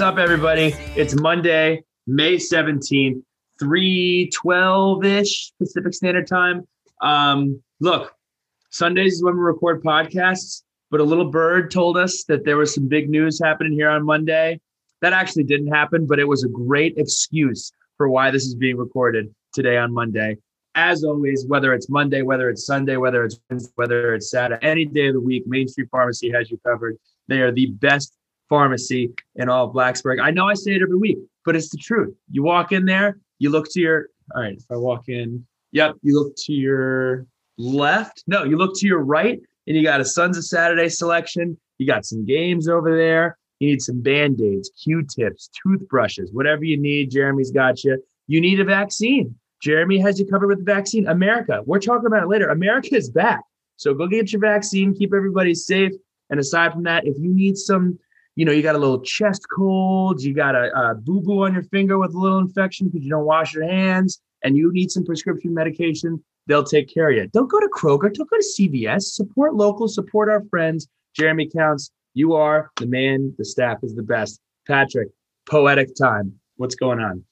What's up, everybody? It's Monday, May 17th, 312 ish Pacific Standard Time. Um, look, Sundays is when we record podcasts, but a little bird told us that there was some big news happening here on Monday. That actually didn't happen, but it was a great excuse for why this is being recorded today on Monday. As always, whether it's Monday, whether it's Sunday, whether it's Wednesday, whether it's Saturday, any day of the week, Main Street Pharmacy has you covered. They are the best pharmacy in all of Blacksburg. I know I say it every week, but it's the truth. You walk in there, you look to your, all right, if I walk in, yep, you look to your left. No, you look to your right, and you got a Sons of Saturday selection. You got some games over there. You need some band aids, Q tips, toothbrushes, whatever you need. Jeremy's got you. You need a vaccine. Jeremy has you covered with the vaccine. America, we're talking about it later. America is back. So go get your vaccine, keep everybody safe. And aside from that, if you need some you know, you got a little chest cold, you got a, a boo boo on your finger with a little infection because you don't wash your hands, and you need some prescription medication, they'll take care of you. Don't go to Kroger, don't go to CVS. Support local, support our friends. Jeremy Counts, you are the man, the staff is the best. Patrick, poetic time. What's going on?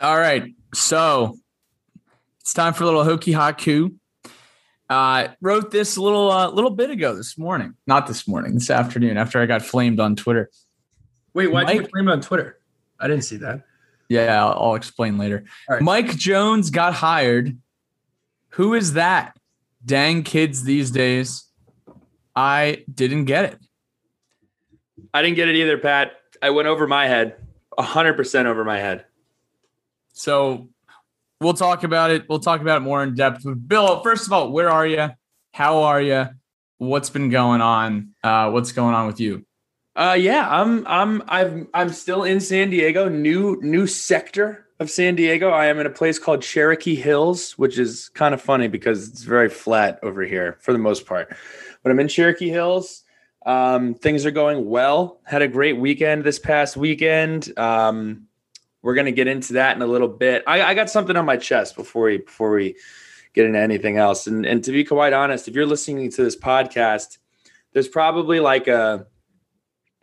All right. So it's time for a little Hokie haiku. Uh, wrote this a little uh, little bit ago this morning. Not this morning, this afternoon after I got flamed on Twitter. Wait, why did you flame on Twitter? I didn't see that. Yeah, I'll, I'll explain later. Mike Jones got hired. Who is that? Dang kids these days. I didn't get it. I didn't get it either, Pat. I went over my head, hundred percent over my head. So we'll talk about it. We'll talk about it more in depth. But Bill, first of all, where are you? How are you? What's been going on? Uh, what's going on with you? Uh, yeah, I'm I'm I'm I'm still in San Diego, new new sector of San Diego. I am in a place called Cherokee Hills, which is kind of funny because it's very flat over here for the most part. But I'm in Cherokee Hills. Um, things are going well. Had a great weekend this past weekend. Um, we're gonna get into that in a little bit. I, I got something on my chest before we before we get into anything else. And and to be quite honest, if you're listening to this podcast, there's probably like a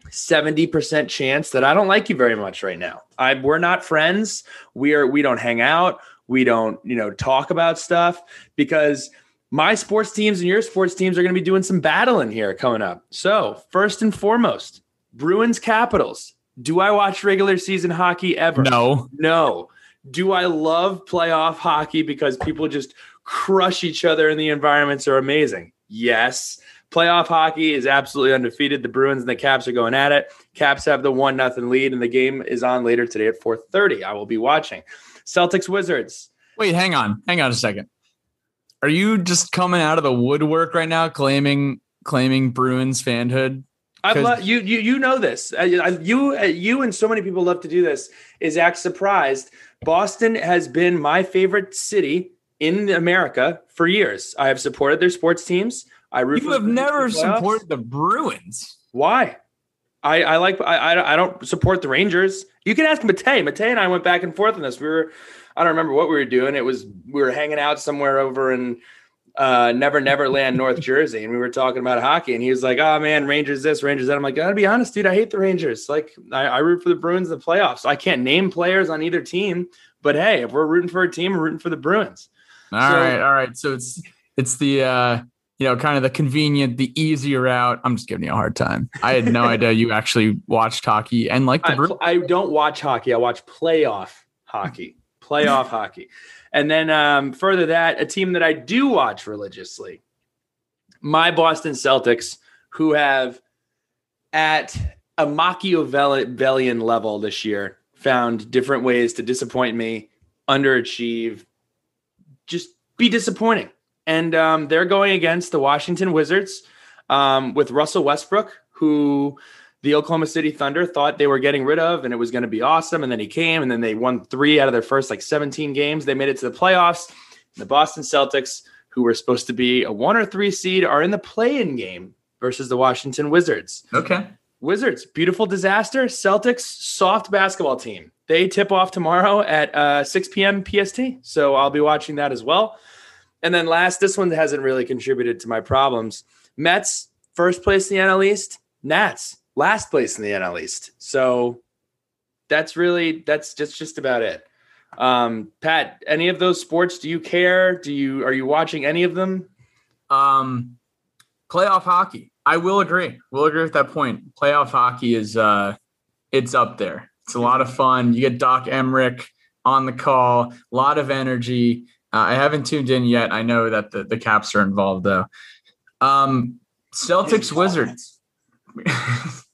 70% chance that I don't like you very much right now. I we're not friends. We are we don't hang out. We don't, you know, talk about stuff because my sports teams and your sports teams are going to be doing some battling here coming up. So, first and foremost, Bruins Capitals. Do I watch regular season hockey ever? No. No. Do I love playoff hockey because people just crush each other and the environments are amazing? Yes. Playoff hockey is absolutely undefeated. The Bruins and the Caps are going at it. Caps have the one nothing lead, and the game is on later today at 4:30. I will be watching. Celtics Wizards. Wait, hang on. Hang on a second. Are you just coming out of the woodwork right now claiming claiming Bruins fanhood? I love you. You you know this. I, I, you uh, you and so many people love to do this. Is act surprised. Boston has been my favorite city in America for years. I have supported their sports teams. I you have never supported the Bruins. Why? I, I like I I don't support the Rangers. You can ask Matei. Matei and I went back and forth on this. We were I don't remember what we were doing. It was we were hanging out somewhere over in uh, Never Never Land, North Jersey, and we were talking about hockey. And he was like, "Oh man, Rangers this, Rangers that." I'm like, "Gotta be honest, dude. I hate the Rangers. Like, I, I root for the Bruins in the playoffs. I can't name players on either team, but hey, if we're rooting for a team, we're rooting for the Bruins." All so, right, all right. So it's it's the uh, you know kind of the convenient, the easier route. I'm just giving you a hard time. I had no idea you actually watched hockey and like the I, Bruins. I don't watch hockey. I watch playoff hockey. Playoff hockey. And then um, further that, a team that I do watch religiously, my Boston Celtics, who have at a Machiavellian level this year found different ways to disappoint me, underachieve, just be disappointing. And um, they're going against the Washington Wizards um, with Russell Westbrook, who the Oklahoma City Thunder thought they were getting rid of and it was going to be awesome. And then he came and then they won three out of their first like 17 games. They made it to the playoffs. The Boston Celtics, who were supposed to be a one or three seed, are in the play in game versus the Washington Wizards. Okay. Wizards, beautiful disaster. Celtics, soft basketball team. They tip off tomorrow at uh, 6 p.m. PST. So I'll be watching that as well. And then last, this one hasn't really contributed to my problems. Mets, first place in the NL East. Nats, last place in the NL East. So that's really that's just just about it. Um, Pat, any of those sports? Do you care? Do you are you watching any of them? Um, playoff hockey. I will agree. We'll agree with that point. Playoff hockey is uh, it's up there. It's a lot of fun. You get Doc Emrick on the call, a lot of energy. Uh, I haven't tuned in yet. I know that the, the Caps are involved though. Um, Celtics Wizards.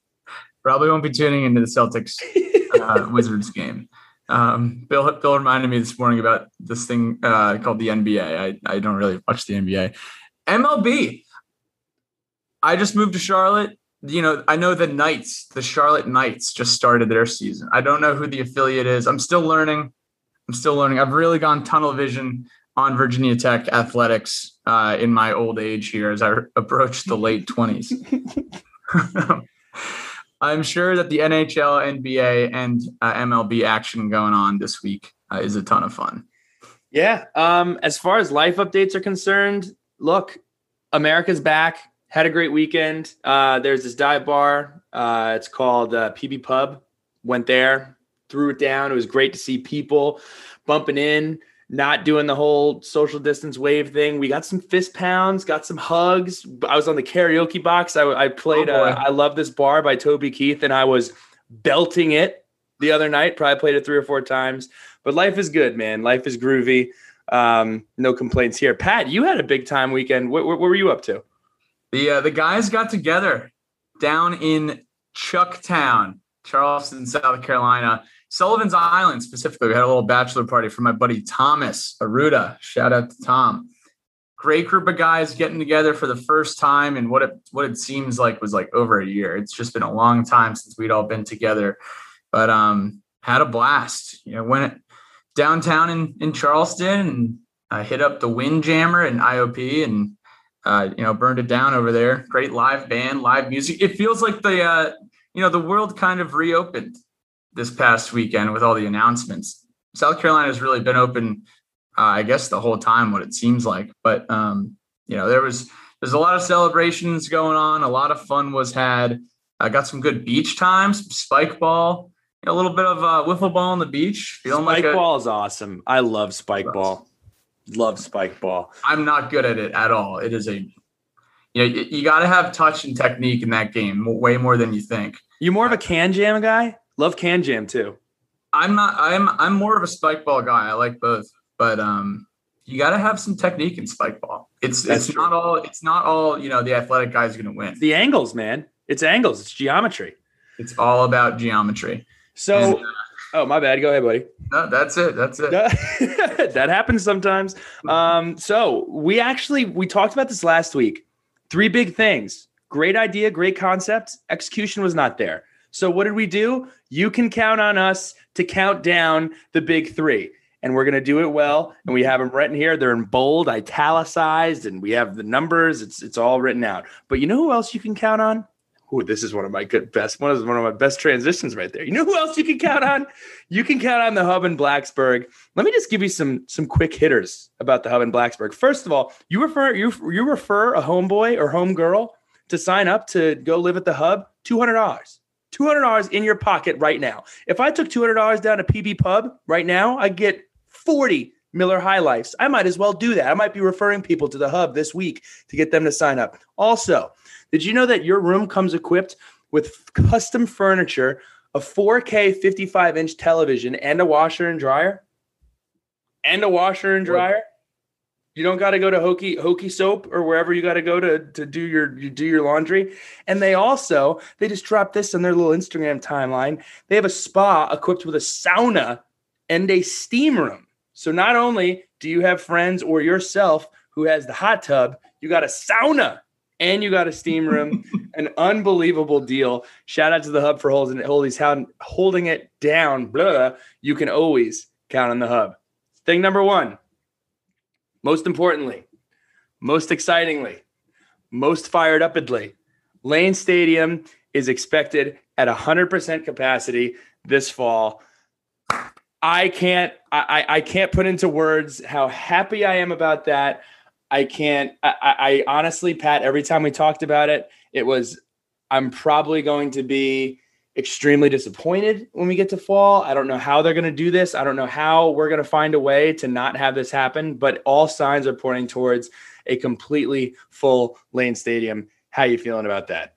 Probably won't be tuning into the Celtics uh, Wizards game. Um, Bill Bill reminded me this morning about this thing uh, called the NBA. I, I don't really watch the NBA. MLB. I just moved to Charlotte. You know, I know the Knights, the Charlotte Knights, just started their season. I don't know who the affiliate is. I'm still learning. I'm still learning. I've really gone tunnel vision on Virginia Tech athletics uh, in my old age here as I approach the late 20s. I'm sure that the NHL, NBA, and uh, MLB action going on this week uh, is a ton of fun. Yeah. Um, as far as life updates are concerned, look, America's back. Had a great weekend. Uh, there's this dive bar. Uh, it's called uh, PB Pub. Went there, threw it down. It was great to see people bumping in not doing the whole social distance wave thing. We got some fist pounds, got some hugs. I was on the karaoke box. I, I played oh uh, I Love This Bar by Toby Keith, and I was belting it the other night. Probably played it three or four times. But life is good, man. Life is groovy. Um, no complaints here. Pat, you had a big time weekend. What, what, what were you up to? The uh, the guys got together down in Chucktown, Charleston, South Carolina Sullivan's Island specifically, we had a little bachelor party for my buddy Thomas Aruda. Shout out to Tom. Great group of guys getting together for the first time and what it what it seems like was like over a year. It's just been a long time since we'd all been together, but um, had a blast. You know, went downtown in in Charleston and uh, hit up the Windjammer and IOP and uh, you know burned it down over there. Great live band, live music. It feels like the uh, you know the world kind of reopened this past weekend with all the announcements. South Carolina has really been open, uh, I guess, the whole time. What it seems like, but um, you know, there was there's a lot of celebrations going on. A lot of fun was had. I got some good beach times, spike ball, a little bit of uh, wiffle ball on the beach. Feeling spike like a, ball is awesome. I love spike ball. Love spike ball. I'm not good at it at all. It is a you know, you, you got to have touch and technique in that game way more than you think. You more of a can jam guy? Love can jam too. I'm not. I'm. I'm more of a spike ball guy. I like both, but um, you got to have some technique in spike ball. It's That's it's true. not all. It's not all. You know, the athletic guy's going to win. The angles, man. It's angles. It's geometry. It's all about geometry. So. And, uh, oh, my bad. Go ahead, buddy. No, that's it. That's it. that happens sometimes. Um, so we actually we talked about this last week. Three big things. Great idea, great concept. Execution was not there. So what did we do? You can count on us to count down the big three. And we're going to do it well. And we have them written here. They're in bold, italicized, and we have the numbers. It's it's all written out. But you know who else you can count on? Ooh, this is one of my good best one of one of my best transitions right there. You know who else you can count on? You can count on the Hub in Blacksburg. Let me just give you some some quick hitters about the Hub in Blacksburg. First of all, you refer you you refer a homeboy or homegirl to sign up to go live at the Hub, two hundred dollars. $200 in your pocket right now. If I took $200 down to PB Pub right now, I get 40 Miller High Lifes. I might as well do that. I might be referring people to the hub this week to get them to sign up. Also, did you know that your room comes equipped with custom furniture, a 4K 55 inch television, and a washer and dryer? And a washer and dryer? You don't got to go to Hokey Hokey Soap or wherever you got to go to to do your you do your laundry. And they also they just dropped this on their little Instagram timeline. They have a spa equipped with a sauna and a steam room. So not only do you have friends or yourself who has the hot tub, you got a sauna and you got a steam room. An unbelievable deal. Shout out to the hub for holding it, holding, holding it down. Blah. You can always count on the hub. Thing number one most importantly, most excitingly, most fired upedly, Lane Stadium is expected at 100% capacity this fall. I can't I, I can't put into words how happy I am about that. I can't I, I honestly, Pat, every time we talked about it, it was I'm probably going to be extremely disappointed when we get to fall. I don't know how they're going to do this. I don't know how we're going to find a way to not have this happen, but all signs are pointing towards a completely full lane stadium. How you feeling about that?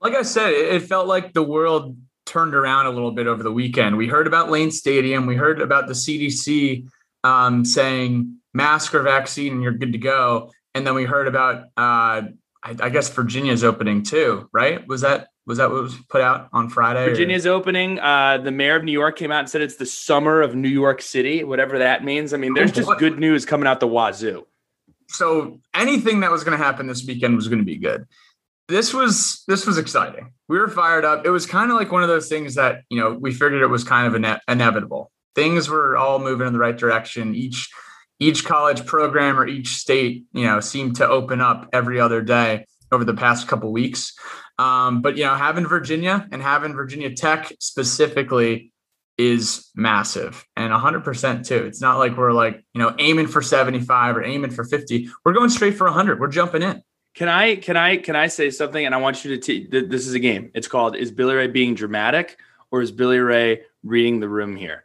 Like I said, it felt like the world turned around a little bit over the weekend. We heard about Lane Stadium. We heard about the CDC um, saying mask or vaccine and you're good to go. And then we heard about, uh, I, I, guess Virginia's opening too, right? Was that was that what was put out on Friday? Virginia's or? opening. Uh, the mayor of New York came out and said it's the summer of New York City, whatever that means. I mean, there's just good news coming out the wazoo. So anything that was going to happen this weekend was going to be good. This was this was exciting. We were fired up. It was kind of like one of those things that you know we figured it was kind of ine- inevitable. Things were all moving in the right direction. Each each college program or each state, you know, seemed to open up every other day over the past couple weeks. Um, but you know, having Virginia and having Virginia Tech specifically is massive and 100% too. It's not like we're like, you know, aiming for 75 or aiming for 50. We're going straight for 100. We're jumping in. Can I can I can I say something and I want you to t- this is a game. It's called is Billy Ray being dramatic or is Billy Ray reading the room here?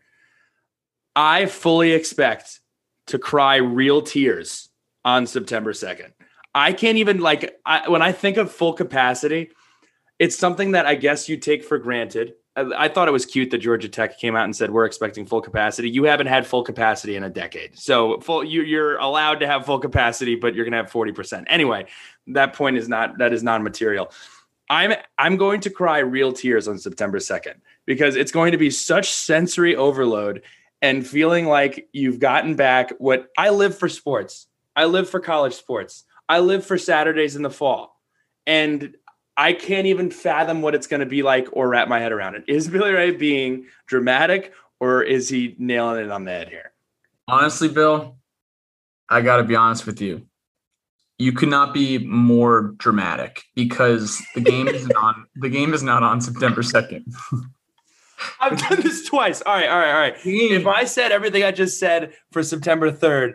I fully expect to cry real tears on September 2nd. I can't even like I, when I think of full capacity, it's something that I guess you take for granted. I, I, thought it was cute that Georgia Tech came out and said we're expecting full capacity. You haven't had full capacity in a decade, so full you, you're allowed to have full capacity, but you're going to have forty percent anyway. That point is not that is non-material. I'm I'm going to cry real tears on September second because it's going to be such sensory overload and feeling like you've gotten back what I live for sports. I live for college sports. I live for Saturdays in the fall. And I can't even fathom what it's going to be like or wrap my head around it. Is Billy Ray being dramatic or is he nailing it on the head here? Honestly, Bill, I got to be honest with you. You could not be more dramatic because the game is not the game is not on September 2nd. I've done this twice. All right, all right, all right. If I said everything I just said for September 3rd,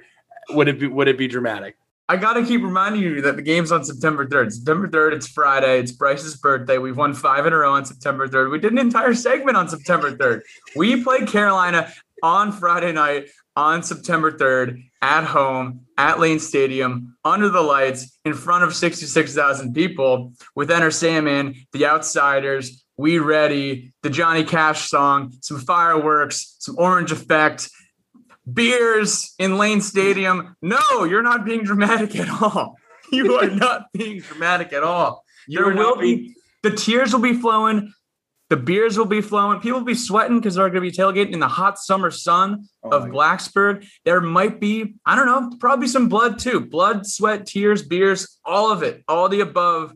would it be would it be dramatic? I gotta keep reminding you that the game's on September 3rd. September 3rd, it's Friday. It's Bryce's birthday. We've won five in a row on September 3rd. We did an entire segment on September 3rd. We played Carolina on Friday night on September 3rd at home at Lane Stadium under the lights in front of 66,000 people with Enter Sandman, the Outsiders, we Ready, the Johnny Cash song, some fireworks, some orange effect, beers in Lane Stadium. No, you're not being dramatic at all. You are not being dramatic at all. You're there will be the tears will be flowing, the beers will be flowing, people will be sweating because they're going to be tailgating in the hot summer sun oh of Blacksburg. There might be, I don't know, probably some blood too. Blood, sweat, tears, beers, all of it, all the above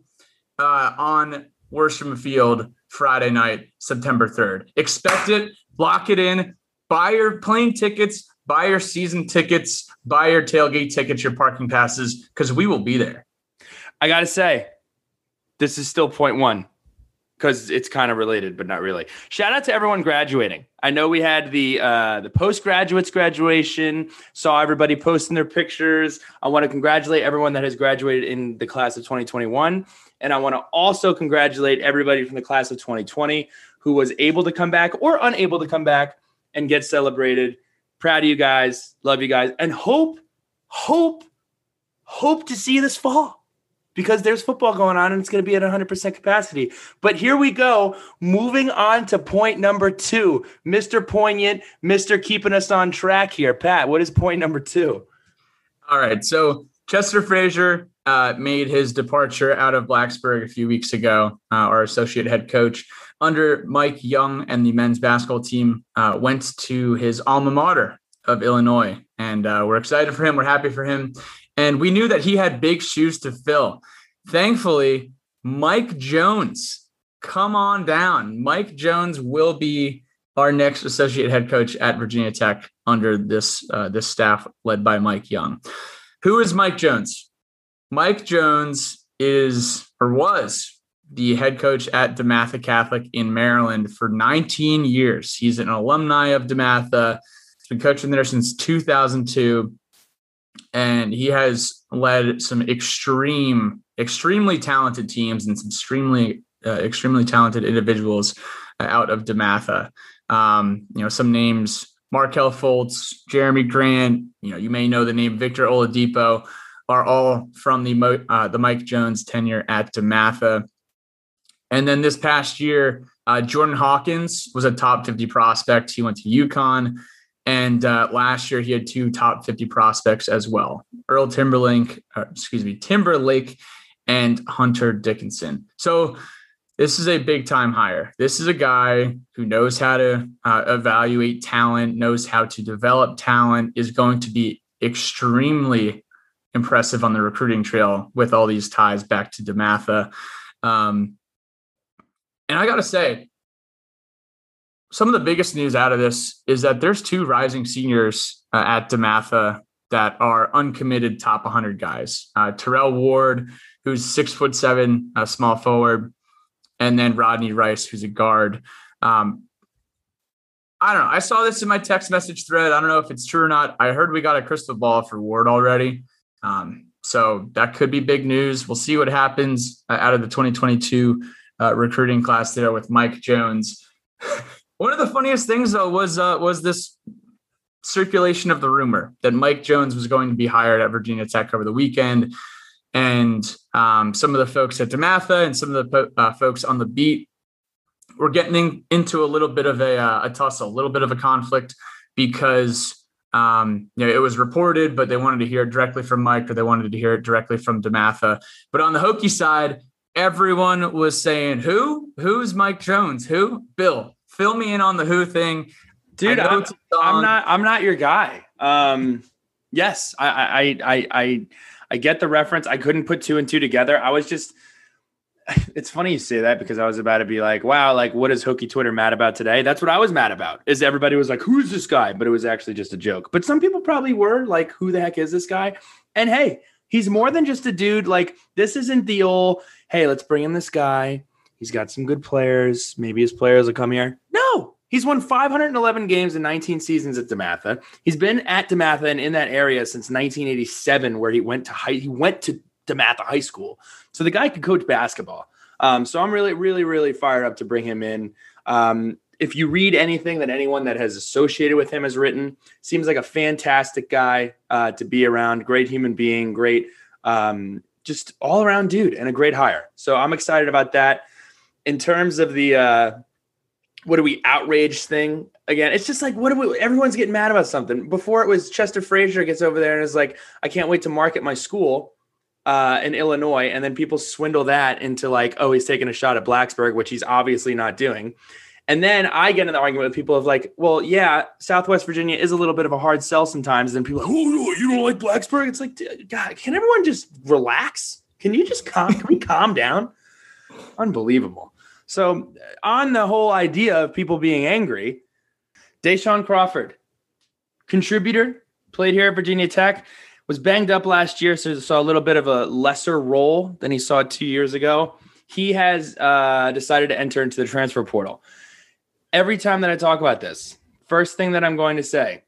uh, on Worsham Field Friday night, September 3rd. Expect it, lock it in, buy your plane tickets, buy your season tickets, buy your tailgate tickets, your parking passes, because we will be there. I got to say, this is still point one because it's kind of related, but not really. Shout out to everyone graduating. I know we had the uh, the postgraduates graduation. Saw everybody posting their pictures. I want to congratulate everyone that has graduated in the class of 2021. And I want to also congratulate everybody from the class of 2020 who was able to come back or unable to come back and get celebrated. Proud of you guys. Love you guys. And hope, hope, hope to see you this fall because there's football going on and it's going to be at 100% capacity. But here we go. Moving on to point number two. Mr. Poignant, Mr. Keeping Us on Track here. Pat, what is point number two? All right. So Chester Frazier uh, made his departure out of Blacksburg a few weeks ago. Uh, our associate head coach under Mike Young and the men's basketball team uh, went to his alma mater of Illinois, and uh, we're excited for him. We're happy for him, and we knew that he had big shoes to fill. Thankfully, Mike Jones, come on down. Mike Jones will be our next associate head coach at Virginia Tech under this uh, this staff led by Mike Young. Who is Mike Jones? Mike Jones is or was the head coach at DeMatha Catholic in Maryland for 19 years. He's an alumni of DeMatha. He's been coaching there since 2002. And he has led some extreme, extremely talented teams and some extremely uh, extremely talented individuals uh, out of DeMatha. Um, you know, some names: Markelle Fultz, Jerami Grant. You know, you may know the name Victor Oladipo. Are all from the uh, the Mike Jones tenure at DeMatha. And then this past year, uh, Jordan Hawkins was a top 50 prospect. He went to UConn. And uh, last year, he had two top 50 prospects as well Earl Timberlake, uh, excuse me, Timberlake and Hunter Dickinson. So this is a big time hire. This is a guy who knows how to uh, evaluate talent, knows how to develop talent, is going to be extremely impressive on the recruiting trail with all these ties back to DeMatha. Um, and I got to say, some of the biggest news out of this is that there's two rising seniors uh, at DeMatha that are uncommitted top 100 guys. Uh, Terrell Ward, who's six foot seven, a small forward, and then Rodney Rice, who's a guard. Um, I don't know. I saw this in my text message thread. I don't know if it's true or not. I heard we got a crystal ball for Ward already. Um, so that could be big news. We'll see what happens uh, out of the 2022 uh, recruiting class there with Mike Jones. One of the funniest things though was uh, was this circulation of the rumor that Mike Jones was going to be hired at Virginia Tech over the weekend, and um, some of the folks at DeMatha and some of the uh, folks on the beat were getting in, into a little bit of a, uh, a tussle, a little bit of a conflict because um, you know, it was reported, but they wanted to hear it directly from Mike or they wanted to hear it directly from DeMatha. But on the Hokie side, everyone was saying, "Who? Who's Mike Jones? Who? Bill? fill me in on the Who thing, dude. I'm, I'm, not. I'm not your guy. Um, yes, I, I, I, I, I get the reference. I couldn't put two and two together. I was just. It's funny you say that because I was about to be like, "Wow, like what is Hokie Twitter mad about today?" That's what I was mad about. Is everybody was like, "Who's this guy?" But it was actually just a joke. But some people probably were like, "Who the heck is this guy?" And hey, he's more than just a dude. Like this isn't the old, "Hey, let's bring in this guy." He's got some good players. Maybe his players will come here. No, he's won 511 games in 19 seasons at DeMatha. He's been at DeMatha and in that area since 1987, where he went to high, he went to DeMatha High School. So the guy could coach basketball. Um, so I'm really, really, really fired up to bring him in. Um, if you read anything that anyone that has associated with him has written, seems like a fantastic guy uh, to be around. Great human being, great, um, just all around dude, and a great hire. So I'm excited about that. In terms of the uh, what are we outraged thing again it's just like what are we everyone's getting mad about something. Before it was chester frazier gets over there and is like i can't wait to market my school uh, in illinois and then people swindle that into like oh he's taking a shot at blacksburg which he's obviously not doing and then i get in the argument with people of like well yeah southwest virginia is a little bit of a hard sell sometimes. And people are like oh you don't like blacksburg? It's like god can everyone just relax? Can you just calm can we calm down? Unbelievable. So, on the whole idea of people being angry, DaShawn Crawford, contributor, played here at Virginia Tech, was banged up last year, so saw a little bit of a lesser role than he saw two years ago. He has uh, decided to enter into the transfer portal. Every time that I talk about this, first thing that I'm going to say,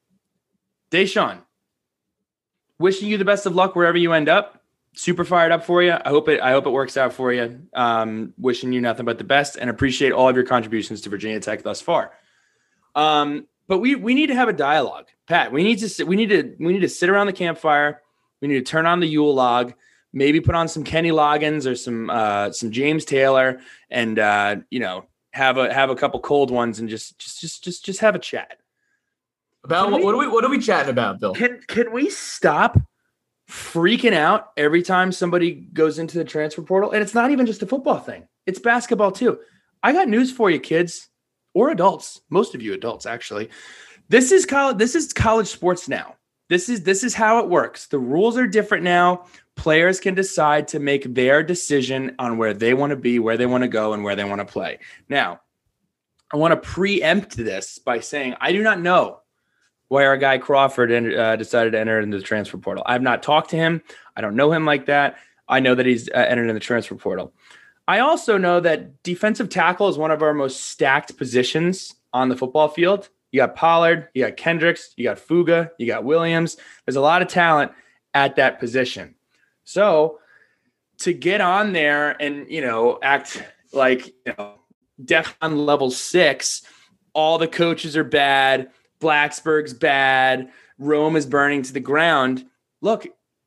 DaShawn, wishing you the best of luck wherever you end up super fired up for you. I hope it. I hope it works out for you. Um, wishing you nothing but the best, and appreciate all of your contributions to Virginia Tech thus far. Um, but we we need to have a dialogue, Pat. We need to we need to we need to sit around the campfire. We need to turn on the Yule log. Maybe put on some Kenny Loggins or some uh, some James Taylor, and uh, you know have a have a couple cold ones and just just just just just have a chat. About what, we, what are we what are we chatting about, Bill? Can can we stop freaking out every time somebody goes into the transfer portal. And it's not even just a football thing, it's basketball too. I got news for you, kids or adults, most of you adults, actually. This is college, this is college sports now. This is this is how it works. The rules are different now. Players can decide to make their decision on where they want to be, where they want to go, and where they want to play. Now, I want to preempt this by saying I do not know why our guy Crawford uh, decided to enter into the transfer portal. I have not talked to him. I don't know him like that. I know that he's uh, entered in the transfer portal. I also know that defensive tackle is one of our most stacked positions on the football field. You got Pollard, you got Kendricks, you got Fuga, you got Williams. There's a lot of talent at that position. So to get on there and you know act like you know DEFCON level six, all the coaches are bad, Blacksburg's bad, Rome is burning to the ground. Look,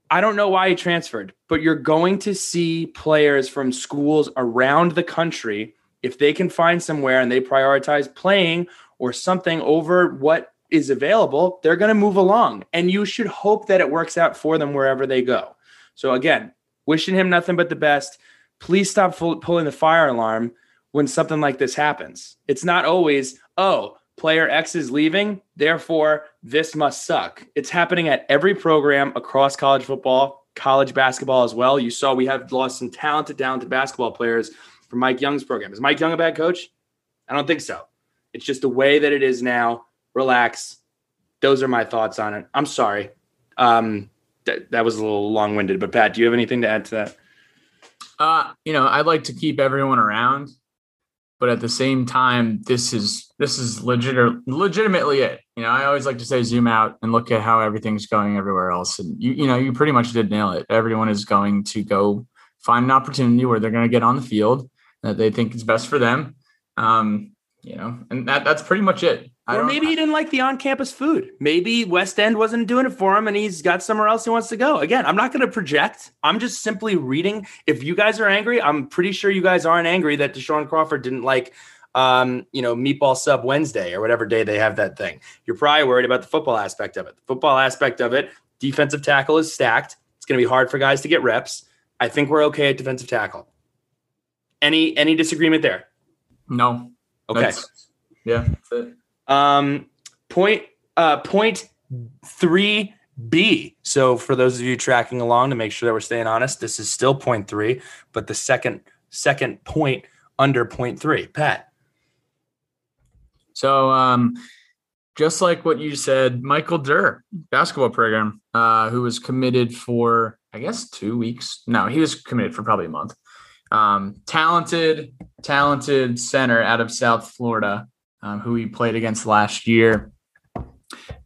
I don't know why he transferred, but you're going to see players from schools around the country if they can find somewhere and they prioritize playing or something over what is available, they're going to move along. And you should hope that it works out for them wherever they go. So, again, wishing him nothing but the best. Please stop full, pulling the fire alarm when something like this happens. It's not always, oh, player X is leaving, therefore this must suck. It's happening at every program across college football, college basketball as well. You saw we have lost some talented, talented basketball players from Mike Young's program. Is Mike Young a bad coach? I don't think so. It's just the way that it is now. Relax. Those are my thoughts on it. I'm sorry. Um, that, that was a little long winded, but Pat, do you have anything to add to that? Uh, you know, I'd like to keep everyone around, but at the same time, this is this is legit legitimately it. You know, I always like to say zoom out and look at how everything's going everywhere else. And you, you know, you pretty much did nail it. Everyone is going to go find an opportunity where they're going to get on the field that they think is best for them. Um, you know, and that that's pretty much it. Or maybe he didn't like the on-campus food. Maybe West End wasn't doing it for him, and he's got somewhere else he wants to go. Again, I'm not going to project. I'm just simply reading. If you guys are angry, I'm pretty sure you guys aren't angry that DaShawn Crawford didn't like, um, you know, meatball sub Wednesday or whatever day they have that thing. You're probably worried about the football aspect of it. The football aspect of it, defensive tackle is stacked. It's going to be hard for guys to get reps. I think we're okay at defensive tackle. Any any disagreement there? No. Okay. That's, yeah. That's um, point uh, point three B. So for those of you tracking along to make sure that we're staying honest, this is still point three, but the second second point under point three. Pat. So um, just like what you said, Michael Durr, basketball program, uh, who was committed for I guess two weeks. No, he was committed for probably a month. Um, talented, talented center out of South Florida, um, who he played against last year.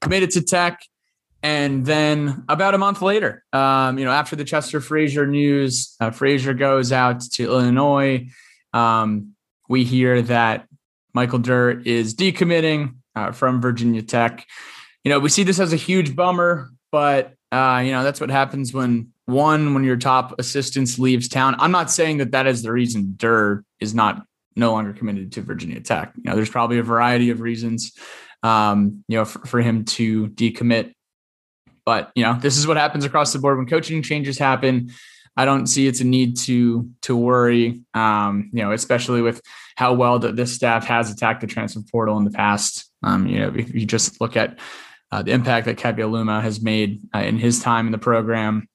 Committed to Tech, and then about a month later, um, you know, after the Chester Frazier news, uh, Frazier goes out to Illinois. Um, we hear that Michael Durr is decommitting uh, from Virginia Tech. You know, we see this as a huge bummer, but uh, you know that's what happens when one when your top assistants leaves town. I'm not saying that that is the reason Durr is not no longer committed to Virginia Tech. You know, there's probably a variety of reasons, um, you know, for, for him to decommit. But you know, this is what happens across the board when coaching changes happen. I don't see it's a need to to worry. Um, you know, especially with how well that this staff has attacked the transfer portal in the past. Um, you know, if you just look at uh, the impact that Kevin Aluma has made uh, in his time in the program,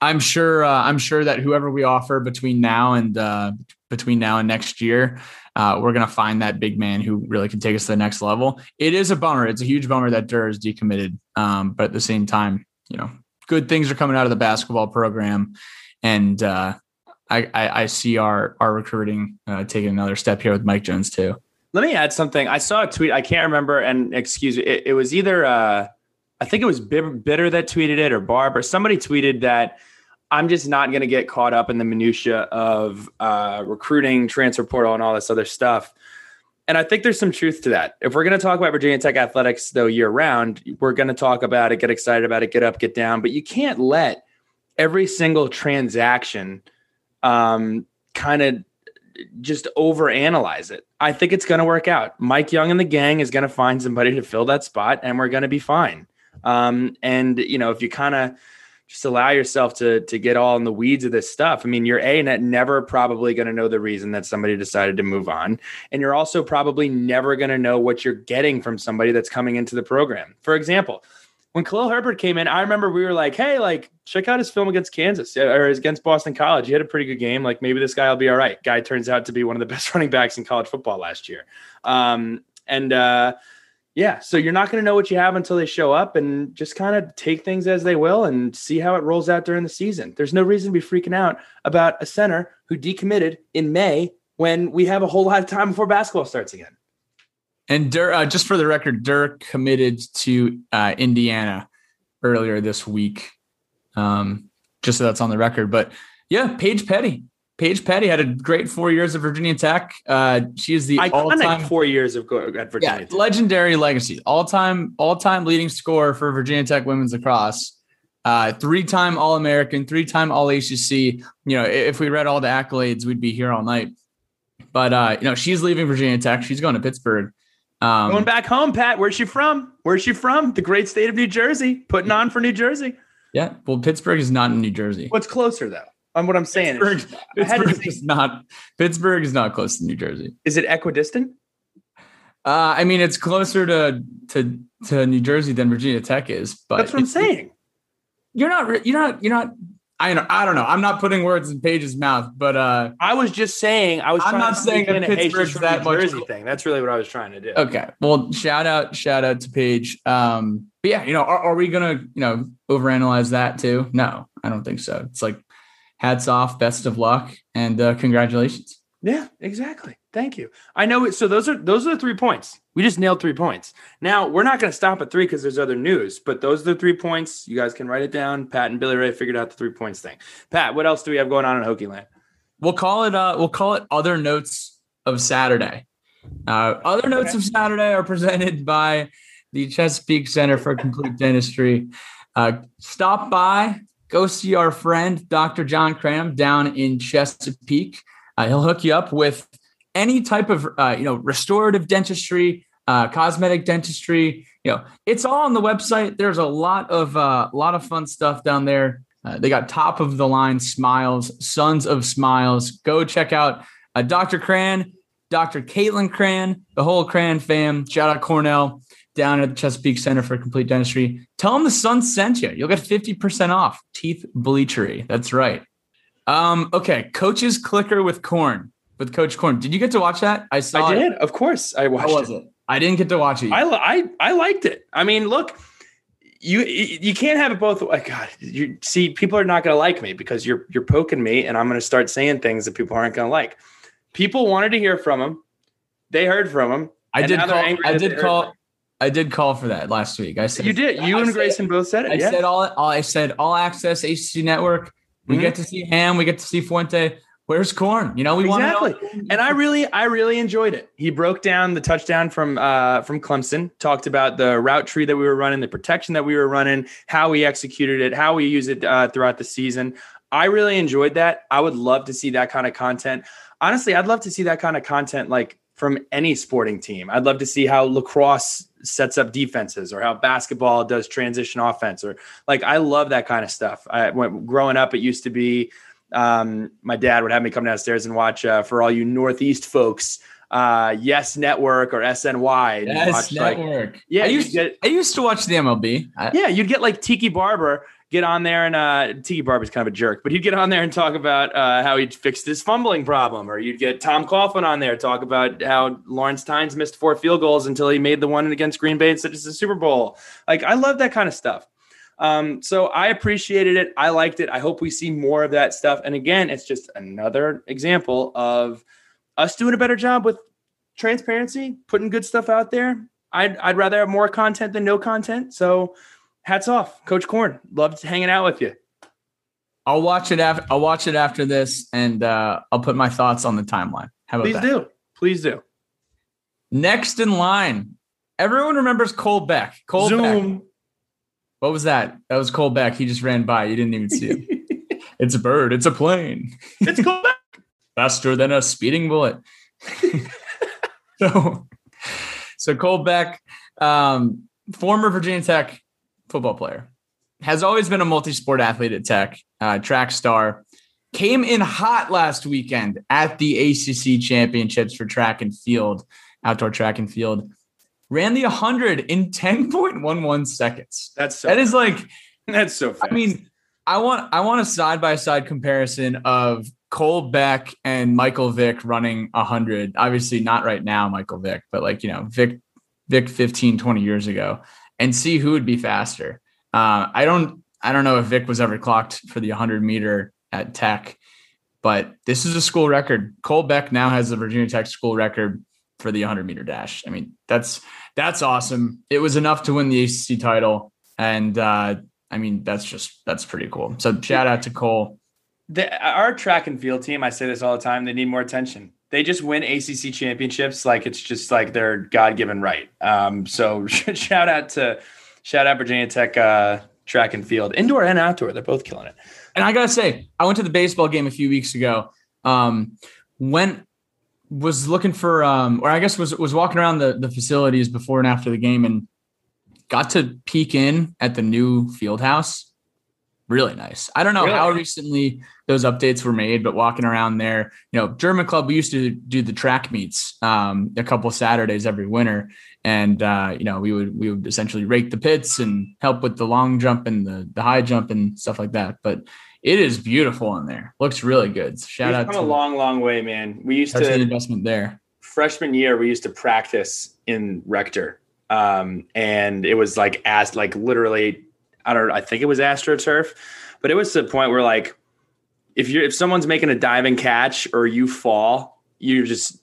I'm sure. Uh, I'm sure that whoever we offer between now and uh, between now and next year, uh, we're gonna find that big man who really can take us to the next level. It is a bummer. It's a huge bummer that Durr is decommitted. Um, but at the same time, you know, good things are coming out of the basketball program, and uh, I, I, I, see our our recruiting uh, taking another step here with Mike Jones too. Let me add something. I saw a tweet. I can't remember, and excuse me. It, it was either uh, I think it was Bitter that tweeted it or Barb or somebody tweeted that I'm just not going to get caught up in the minutia of uh, recruiting, transfer portal, and all this other stuff. And I think there's some truth to that. If we're going to talk about Virginia Tech athletics though year round, we're going to talk about it, get excited about it, get up, get down. But you can't let every single transaction um, kind of just overanalyze it. I think it's going to work out. Mike Young and the gang is going to find somebody to fill that spot, and we're going to be fine. Um, and you know, if you kind of just allow yourself to to get all in the weeds of this stuff. I mean, you're a net never probably going to know the reason that somebody decided to move on, and you're also probably never going to know what you're getting from somebody that's coming into the program. For example, when Khalil Herbert came in, I remember we were like, "Hey, like check out his film against Kansas or against Boston College. He had a pretty good game. Like maybe this guy will be all right." Guy turns out to be one of the best running backs in college football last year. Um, and uh, yeah, so you're not going to know what you have until they show up and just kind of take things as they will and see how it rolls out during the season. There's no reason to be freaking out about a center who decommitted in May when we have a whole lot of time before basketball starts again. And Durr, uh, just for the record, Durr committed to uh, Indiana earlier this week. Um, just so that's on the record. But Yeah, Paige Petty. Paige Petty had a great four years of Virginia Tech. Uh, she is the Iconic all-time four years of at Virginia. yeah, Tech. legendary legacy. All-time, all-time leading scorer for Virginia Tech women's lacrosse. Uh, three-time All-American, three-time All-ACC. You know, if we read all the accolades, we'd be here all night. But uh, you know, she's leaving Virginia Tech. She's going to Pittsburgh. Um, Going back home, Pat. Where's she from? Where's she from? The great state of New Jersey. Putting on for New Jersey. yeah. Well, Pittsburgh is not in New Jersey. What's closer though? On what I'm saying, Pittsburgh, I Pittsburgh say- is not. Pittsburgh is not close to New Jersey. is it equidistant? Uh, I mean, it's closer to to to New Jersey than Virginia Tech is. But That's what I'm saying. You're not. You're not. You're not. I don't. I don't know. I'm not putting words in Paige's mouth, but uh, I was just saying. I was. I'm trying not to saying sneak that a, hey, she's Pittsburgh's that New much Jersey clo- thing. That's really what I was trying to do. okay. Well, shout out, shout out to Paige. Um, but yeah, you know, are, are we gonna, you know, overanalyze that too? No, I don't think so. It's like, hats off, best of luck, and uh, congratulations. Yeah, exactly. Thank you. I know it. So those are those are the three points. We just nailed three points. Now we're not going to stop at three because there's other news, but those are the three points. You guys can write it down. Pat and Billy Ray figured out the three points thing. Pat, what else do we have going on in Hokie Land? We'll call it. Uh, we'll call it other notes of Saturday. Uh, other notes of Saturday are presented by the Chesapeake Center for Complete Dentistry. Uh, stop by, go see our friend Dr. John Cram down in Chesapeake. Uh, he'll hook you up with any type of uh, you know restorative dentistry, uh, cosmetic dentistry. You know, it's all on the website. There's a lot of uh, a lot of fun stuff down there. Uh, they got top of the line smiles, sons of smiles. Go check out uh, Dr. Cran, Dr. Caitlin Cran, the whole Cran fam. Shout out Cornell down at the Chesapeake Center for Complete Dentistry. Tell them the sun sent you. You'll get 50% off teeth bleachery. That's right. Um, okay, coach's clicker with corn with Coach Corn. Did you get to watch that? I saw I it. did, of course. I watched How was it. it? I didn't get to watch it. I, I I liked it. I mean, look, you you can't have it both. Like God, you see, people are not going to like me because you're you're poking me, and I'm going to start saying things that people aren't going to like. People wanted to hear from him. They heard from him. I did call. I did call. I did call for that last week. I said You did. You I and said- Grayson both said it. I yeah. said all, all. I said all access ACC network. We Mhm. get to see Ham. We get to see Fuente. Where's Corn? You know we Exactly. want to. and I really, I really enjoyed it. He broke down the touchdown from uh, from Clemson, talked about the route tree that we were running, the protection that we were running, how we executed it, how we use it uh, throughout the season. I really enjoyed that. I would love to see that kind of content. Honestly, I'd love to see that kind of content like from any sporting team. I'd love to see how lacrosse sets up defenses or how basketball does transition offense or like I love that kind of stuff. I when growing up it used to be um, my dad would have me come downstairs and watch uh, for all you Northeast folks, uh, Yes Network or SNY. Yes, watch, like- network. yeah, I used, get- I used to watch the MLB. I, yeah, you'd get like Tiki Barber get on there and uh, Tiki Barber's kind of a jerk, but he'd get on there and talk about uh, how he'd fixed his fumbling problem, or you'd get Tom Coughlin on there talk about how Lawrence Tynes missed four field goals until he made the one against Green Bay and such as the Super Bowl. Like I love that kind of stuff. Um, so I appreciated it. I liked it. I hope we see more of that stuff. And again, it's just another example of us doing a better job with transparency, putting good stuff out there. I'd, I'd rather have more content than no content. So hats off, Coach Corn. Loved hanging out with you. I'll watch it after. I'll watch it after this, and uh, I'll put my thoughts on the timeline. How about Please that? do. Please do. Next in line, everyone remembers Cole Beck. Cole Beck. Zoom. What was that? That was Cole Beck. He just ran by. You didn't even see him. it's a bird. It's a plane. it's cool. faster than a speeding bullet. so, so Cole Beck, um, former Virginia Tech football player, has always been a multi-sport athlete at Tech, uh, track star. Came in hot last weekend at the ACC championships for track and field, outdoor track and field. Ran the 100 in 10.11 seconds. That's so. That is like That's so. Fast. I mean, I want I want a side by side comparison of Cole Beck and Michael Vick running 100. Obviously, not right now, Michael Vick, but like, you know, Vick, Vick 15, 20 years ago, and see who would be faster. Uh, I don't I don't know if Vick was ever clocked for the 100 meter at Tech, but this is a school record. Cole Beck now has the Virginia Tech school record for the 100 meter dash. I mean, that's that's awesome. It was enough to win the ACC title, and uh, I mean, that's just that's pretty cool. So shout out to Cole. the, our track and field team, I say this all the time, they need more attention. They just win ACC championships like it's just like their God given right. Um, so shout out to shout out Virginia Tech uh, track and field, indoor and outdoor. They're both killing it. And I gotta say, I went to the baseball game a few weeks ago. Um, went was looking for, um, or I guess was was walking around the the facilities before and after the game, and got to peek in at the new field house really nice. I don't know really? how recently those updates were made, but walking around there, you know, German club, we used to do the track meets um, a couple Saturdays every winter. And, uh, you know, we would, we would essentially rake the pits and help with the long jump and the, the high jump and stuff like that. But it is beautiful in there. Looks really good. So shout out come to a long, long way, man. We used to investment there. Freshman year, we used to practice in Rector. Um, and it was like asked like literally I don't I think it was AstroTurf, but it was to the point where like if you're if someone's making a diving catch or you fall, you're just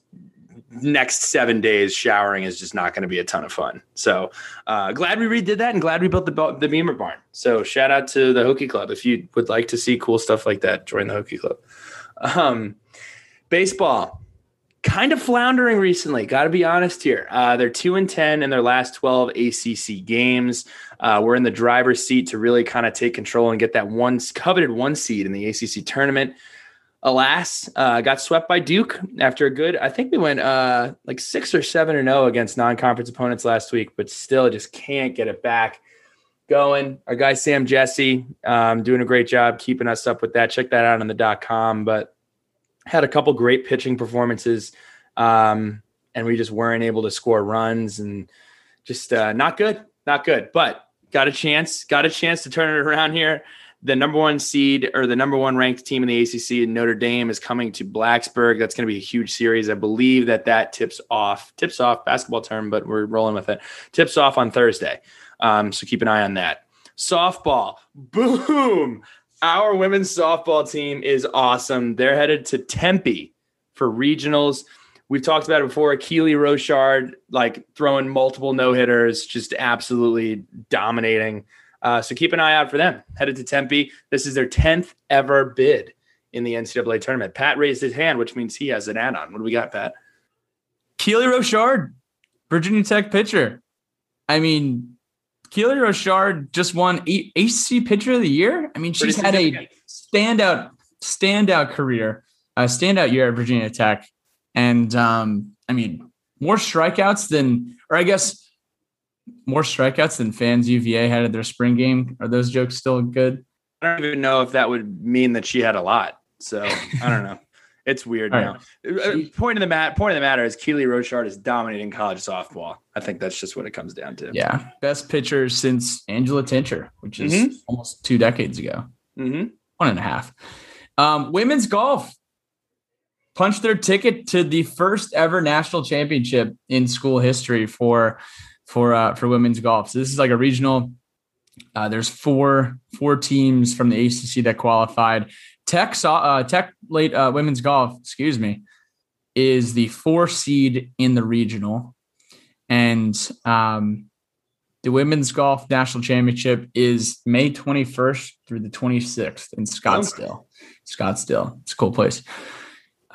next seven days showering is just not going to be a ton of fun. So uh, glad we redid that and glad we built the the Beamer barn. So shout out to the Hokie Club if you would like to see cool stuff like that. Join the Hokie Club. Um, baseball kind of floundering recently. Got to be honest here. Uh, they're two and ten in their last twelve ACC games. Uh, we're in the driver's seat to really kind of take control and get that one coveted one seed in the ACC tournament. Alas, uh, got swept by Duke after a good. I think we went uh, like six or seven or no against non-conference opponents last week, but still just can't get it back going. Our guy Sam Jesse um, doing a great job keeping us up with that. Check that out on the dot com. But had a couple great pitching performances, um, and we just weren't able to score runs and just uh, not good, not good. But got a chance, got a chance to turn it around here. The number one seed or the number one ranked team in the ACC, Notre Dame, is coming to Blacksburg. That's going to be a huge series. I believe that that tips off, tips off basketball term, but we're rolling with it. Tips off on Thursday. Um, so keep an eye on that. Softball, boom! Our women's softball team is awesome. They're headed to Tempe for regionals. We've talked about it before. Keely Rochard, like throwing multiple no hitters, just absolutely dominating. Uh, so keep an eye out for them. Headed to Tempe. This is their 10th ever bid in the NCAA tournament. Pat raised his hand, which means he has an add on. What do we got, Pat? Keely Rochard, Virginia Tech pitcher. I mean, Keely Rochard just won ACC Pitcher of the Year. I mean, she's had a standout, standout career, a standout year at Virginia Tech. And um, I mean, more strikeouts than, or I guess more strikeouts than fans UVA had at their spring game. Are those jokes still good? I don't even know if that would mean that she had a lot. So I don't know. It's weird All now. Right. Uh, point of the mat. Point of the matter is Keely Rochard is dominating college softball. I think that's just what it comes down to. Yeah, best pitcher since Angela Tincher, which is mm-hmm. almost two decades ago. Mm-hmm. One and a half. Um, women's golf punched their ticket to the first ever national championship in school history for for uh, for women's golf. So this is like a regional. Uh, there's four four teams from the ACC that qualified. Tech uh, Tech late uh, women's golf, excuse me, is the four seed in the regional, and um, the women's golf national championship is May 21st through the 26th in Scottsdale. Scottsdale, it's a cool place.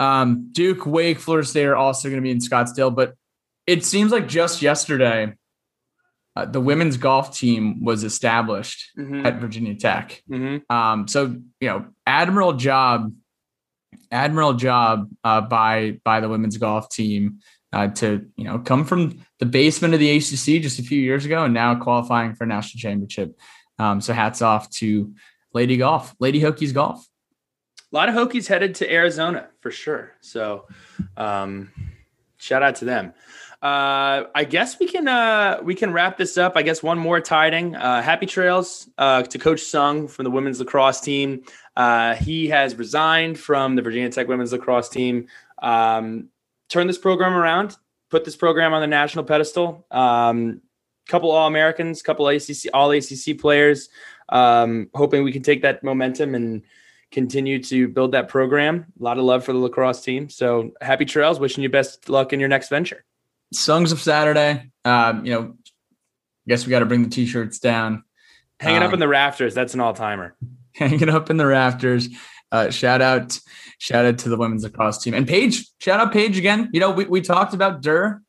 Um, Duke, Wake, Florida State are also going to be in Scottsdale, but it seems like just yesterday uh, the women's golf team was established mm-hmm. at Virginia Tech. Mm-hmm. Um, so you know, admiral job, admiral job uh, by by the women's golf team uh, to you know come from the basement of the ACC just a few years ago and now qualifying for a national championship. Um, so hats off to Lady Golf, Lady Hokies Golf. A lot of Hokies headed to Arizona for sure. So um, shout out to them. Uh, I guess we can uh, we can wrap this up. I guess one more tiding. Uh, happy trails uh, to Coach Sung from the women's lacrosse team. Uh, he has resigned from the Virginia Tech women's lacrosse team. Um, turn this program around. Put this program on the national pedestal. Um, couple All Americans, couple ACC All ACC players. Um, hoping we can take that momentum and continue to build that program. A lot of love for the lacrosse team. So happy trails. Wishing you best luck in your next venture. Sons of Saturday. Um, you know, I guess we got to bring the t-shirts down. Hanging um, up in the rafters. That's an all timer. Hanging up in the rafters. Uh, shout out, shout out to the women's lacrosse team and Paige. Shout out Paige again. You know, we, we talked about Durr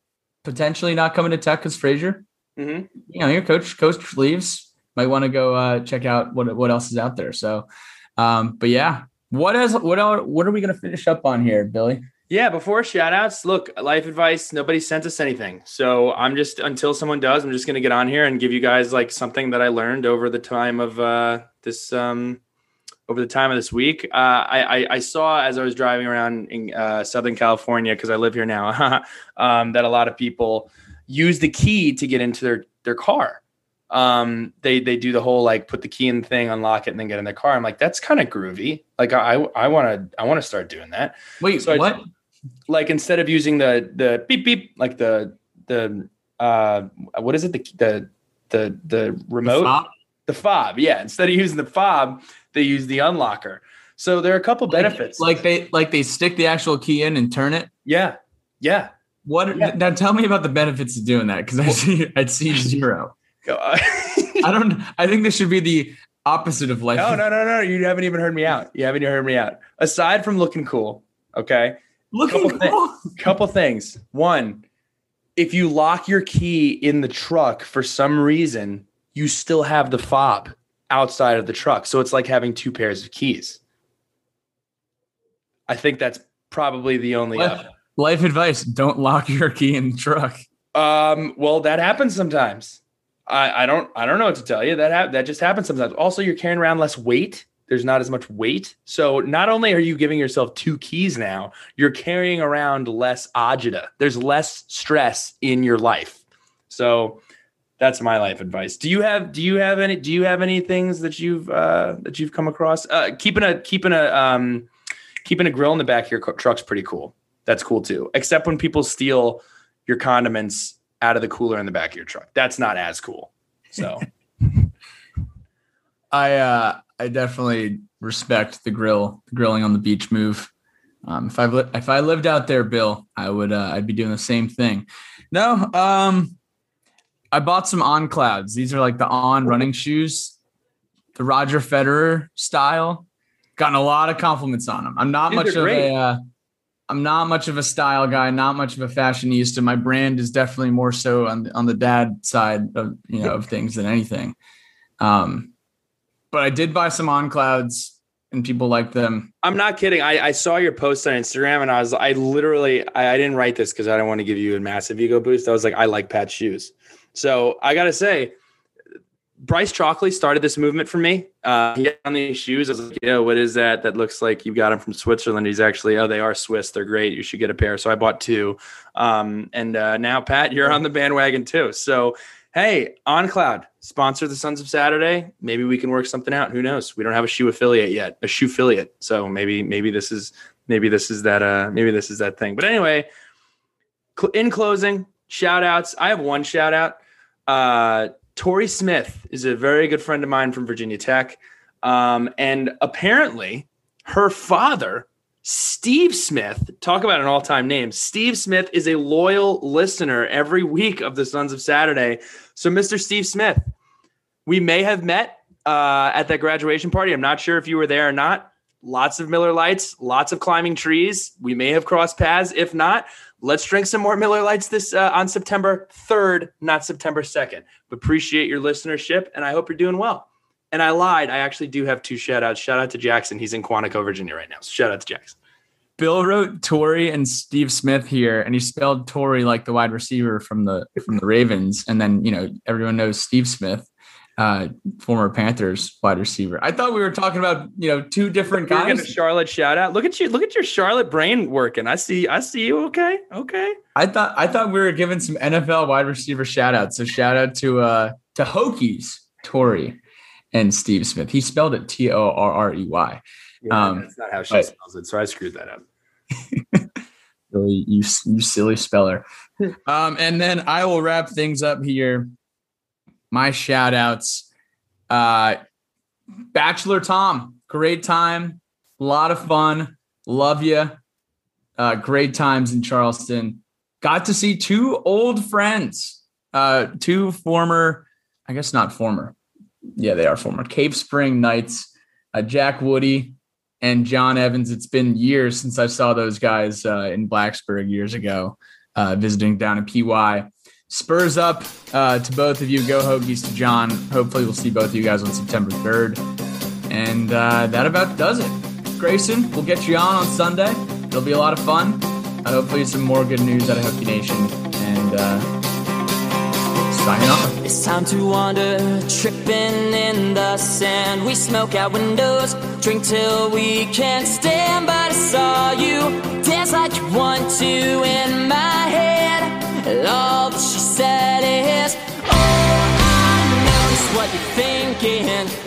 potentially not coming to Tech because Frazier. Mm-hmm. You know, your coach coach leaves. Might want to go uh, check out what what else is out there. So, um, but yeah, what is what are what are we going to finish up on here, Billy? Yeah, before shout outs, look, life advice, nobody sent us anything. So I'm just until someone does, I'm just gonna get on here and give you guys like something that I learned over the time of uh this um over the time of this week. Uh I I, I saw as I was driving around in uh Southern California, because I live here now, um, that a lot of people use the key to get into their their car. Um they they do the whole like put the key in the thing, unlock it, and then get in the car. I'm like, that's kind of groovy. Like I I wanna I wanna start doing that Wait, So I- what? like instead of using the the beep beep like the the uh what is it the the the the remote Fob? the fob yeah instead of using the fob they use the unlocker so there are a couple Like- benefits Like, they like they stick the actual key in and turn it. yeah yeah What Yeah. now? Tell me about the benefits of doing that because I see I'd see zero. Uh, I don't. I think this should be the opposite of life. no no no no you haven't even heard me out you haven't even heard me out aside from looking cool okay Looking Couple thi- cool. couple things. One, if you lock your key in the truck for some reason, you still have the fob outside of the truck. So it's like having two pairs of keys. I think that's probably the only. Life, life advice: Don't lock your key in the truck. Um, well, that happens sometimes. I, I don't I don't know what to tell you. That hap- that just happens sometimes. Also, you're carrying around less weight. There's not as much weight. So not only are you giving yourself two keys now, you're carrying around less agita. There's less stress in your life. So that's my life advice. Do you have do you have any do you have any things that you've uh that you've come across? Uh keeping a keeping a um keeping a grill in the back of your truck's pretty cool. That's cool too. Except when people steal your condiments out of the cooler in the back of your truck. That's not as cool. So I uh, I definitely respect the grill, the grilling on the beach move. Um, if I li- if I lived out there, Bill, I would uh, I'd be doing the same thing. No, um, I bought some on clouds. These are like the on running shoes, the Roger Federer style. Gotten a lot of compliments on them. I'm not Dude, much of great. a uh, I'm not much of a style guy, not much of a fashionista. My brand is definitely more so on the, on the dad side of you know of things than anything. Um, but I did buy some on clouds, and people like them. I'm not kidding. I, I saw your post on Instagram and I was I literally I, I didn't write this because I don't want to give you a massive ego boost. I was like, I like Pat's shoes. So I gotta say, Bryce Chalkley started this movement for me. Uh, he had on these shoes. I was like, yeah, what is that? That looks like you got them from Switzerland. He's actually, oh, they are Swiss. They're great. You should get a pair. So I bought two. Um, and uh, now, Pat, you're on the bandwagon too. So, hey, On Cloud, sponsor the Sons of Saturday. Maybe we can work something out. Who knows? We don't have a shoe affiliate yet, a shoe affiliate. So maybe, maybe this is, maybe this is that, uh, maybe this is that thing. But anyway, cl- in closing, shout outs. I have one shout out. Uh, Tori Smith is a very good friend of mine from Virginia Tech. Um, and apparently, her father, Steve Smith, talk about an all time name. Steve Smith is a loyal listener every week of the Sons of Saturday. So, Mr. Steve Smith, we may have met uh, at that graduation party. I'm not sure if you were there or not. Lots of Miller Lights, lots of climbing trees. We may have crossed paths. If not, let's drink some more Miller Lights this uh, on September 3rd, not September 2nd. Appreciate your listenership, and I hope you're doing well. And I lied. I actually do have two shout outs. Shout out to Jackson. He's in Quantico, Virginia right now. So shout out to Jackson. Bill wrote Tory and Steve Smith here, and he spelled Tory like the wide receiver from the from the Ravens, and then you know everyone knows Steve Smith, uh, former Panthers wide receiver. I thought we were talking about you know two different We're getting a guys. Charlotte shout out. Look at you. Look at your Charlotte brain working. I see. I see you. Okay. Okay. I thought I thought we were giving some NFL wide receiver shout outs. So shout out to uh to Hokies, Tori and Steve Smith. He spelled it T O R R E Y. Yeah, Um, that's not how she but- spells it. So I screwed that up. Really, you you silly speller. um, and then I will wrap things up here. My shout outs. Uh, Bachelor Tom, great time, a lot of fun. Love you. Uh, great times in Charleston. Got to see two old friends, uh, two former, I guess not former. Yeah, they are former Cape Spring Knights, uh, Jack Woody and John Evans. It's been years since I saw those guys uh, in Blacksburg years ago, uh, visiting down in PY. Spurs up uh, to both of you. Go Hokies to John. Hopefully, we'll see both of you guys on September 3rd. And uh, that about does it. Grayson, we'll get you on on Sunday. It'll be a lot of fun. Uh, hopefully, some more good news out of Hokie Nation. And uh, signing off. It's time to wander, tripping in the sand. We smoke out windows, drink till we can't stand. But I saw you dance like you want to in my head. And all that she said is, Oh, I know just what you're thinking.